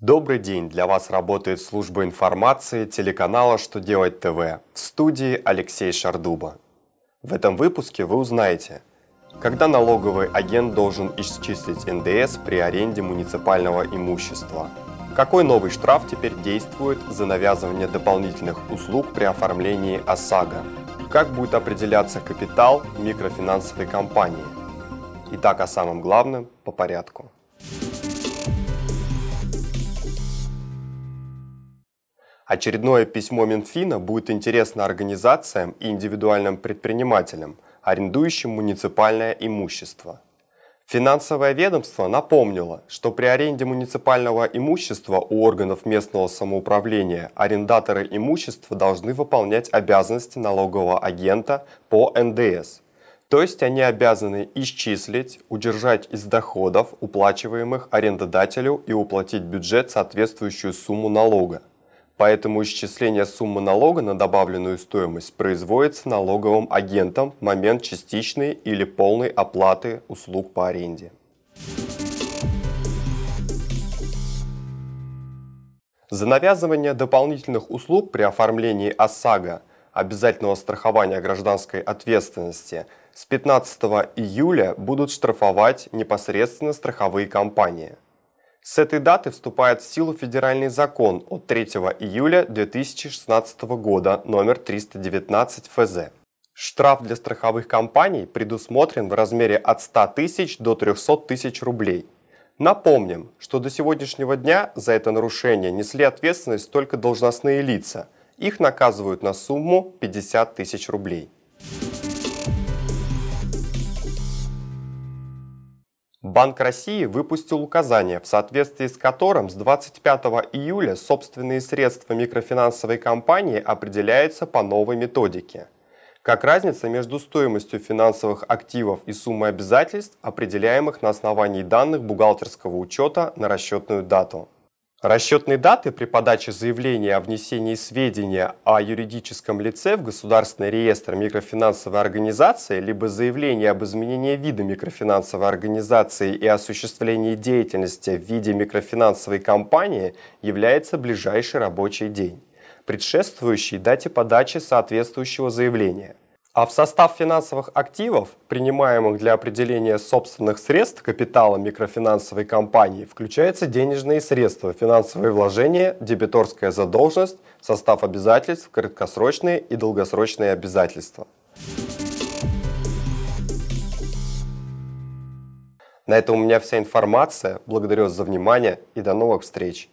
Добрый день! Для вас работает служба информации телеканала «Что делать ТВ» в студии Алексей Шардуба. В этом выпуске вы узнаете, когда налоговый агент должен исчислить НДС при аренде муниципального имущества, какой новый штраф теперь действует за навязывание дополнительных услуг при оформлении ОСАГО, как будет определяться капитал микрофинансовой компании. Итак, о самом главном по порядку. Очередное письмо Минфина будет интересно организациям и индивидуальным предпринимателям, арендующим муниципальное имущество. Финансовое ведомство напомнило, что при аренде муниципального имущества у органов местного самоуправления арендаторы имущества должны выполнять обязанности налогового агента по НДС. То есть они обязаны исчислить, удержать из доходов, уплачиваемых арендодателю и уплатить бюджет соответствующую сумму налога. Поэтому исчисление суммы налога на добавленную стоимость производится налоговым агентом в момент частичной или полной оплаты услуг по аренде. За навязывание дополнительных услуг при оформлении ОСАГО обязательного страхования гражданской ответственности с 15 июля будут штрафовать непосредственно страховые компании – с этой даты вступает в силу федеральный закон от 3 июля 2016 года номер 319 ФЗ. Штраф для страховых компаний предусмотрен в размере от 100 тысяч до 300 тысяч рублей. Напомним, что до сегодняшнего дня за это нарушение несли ответственность только должностные лица. Их наказывают на сумму 50 тысяч рублей. Банк России выпустил указание, в соответствии с которым с 25 июля собственные средства микрофинансовой компании определяются по новой методике. Как разница между стоимостью финансовых активов и суммой обязательств, определяемых на основании данных бухгалтерского учета на расчетную дату. Расчетные даты при подаче заявления о внесении сведения о юридическом лице в Государственный реестр микрофинансовой организации либо заявление об изменении вида микрофинансовой организации и осуществлении деятельности в виде микрофинансовой компании является ближайший рабочий день, предшествующий дате подачи соответствующего заявления. А в состав финансовых активов, принимаемых для определения собственных средств капитала микрофинансовой компании, включаются денежные средства, финансовые вложения, дебиторская задолженность, состав обязательств, краткосрочные и долгосрочные обязательства. На этом у меня вся информация. Благодарю вас за внимание и до новых встреч.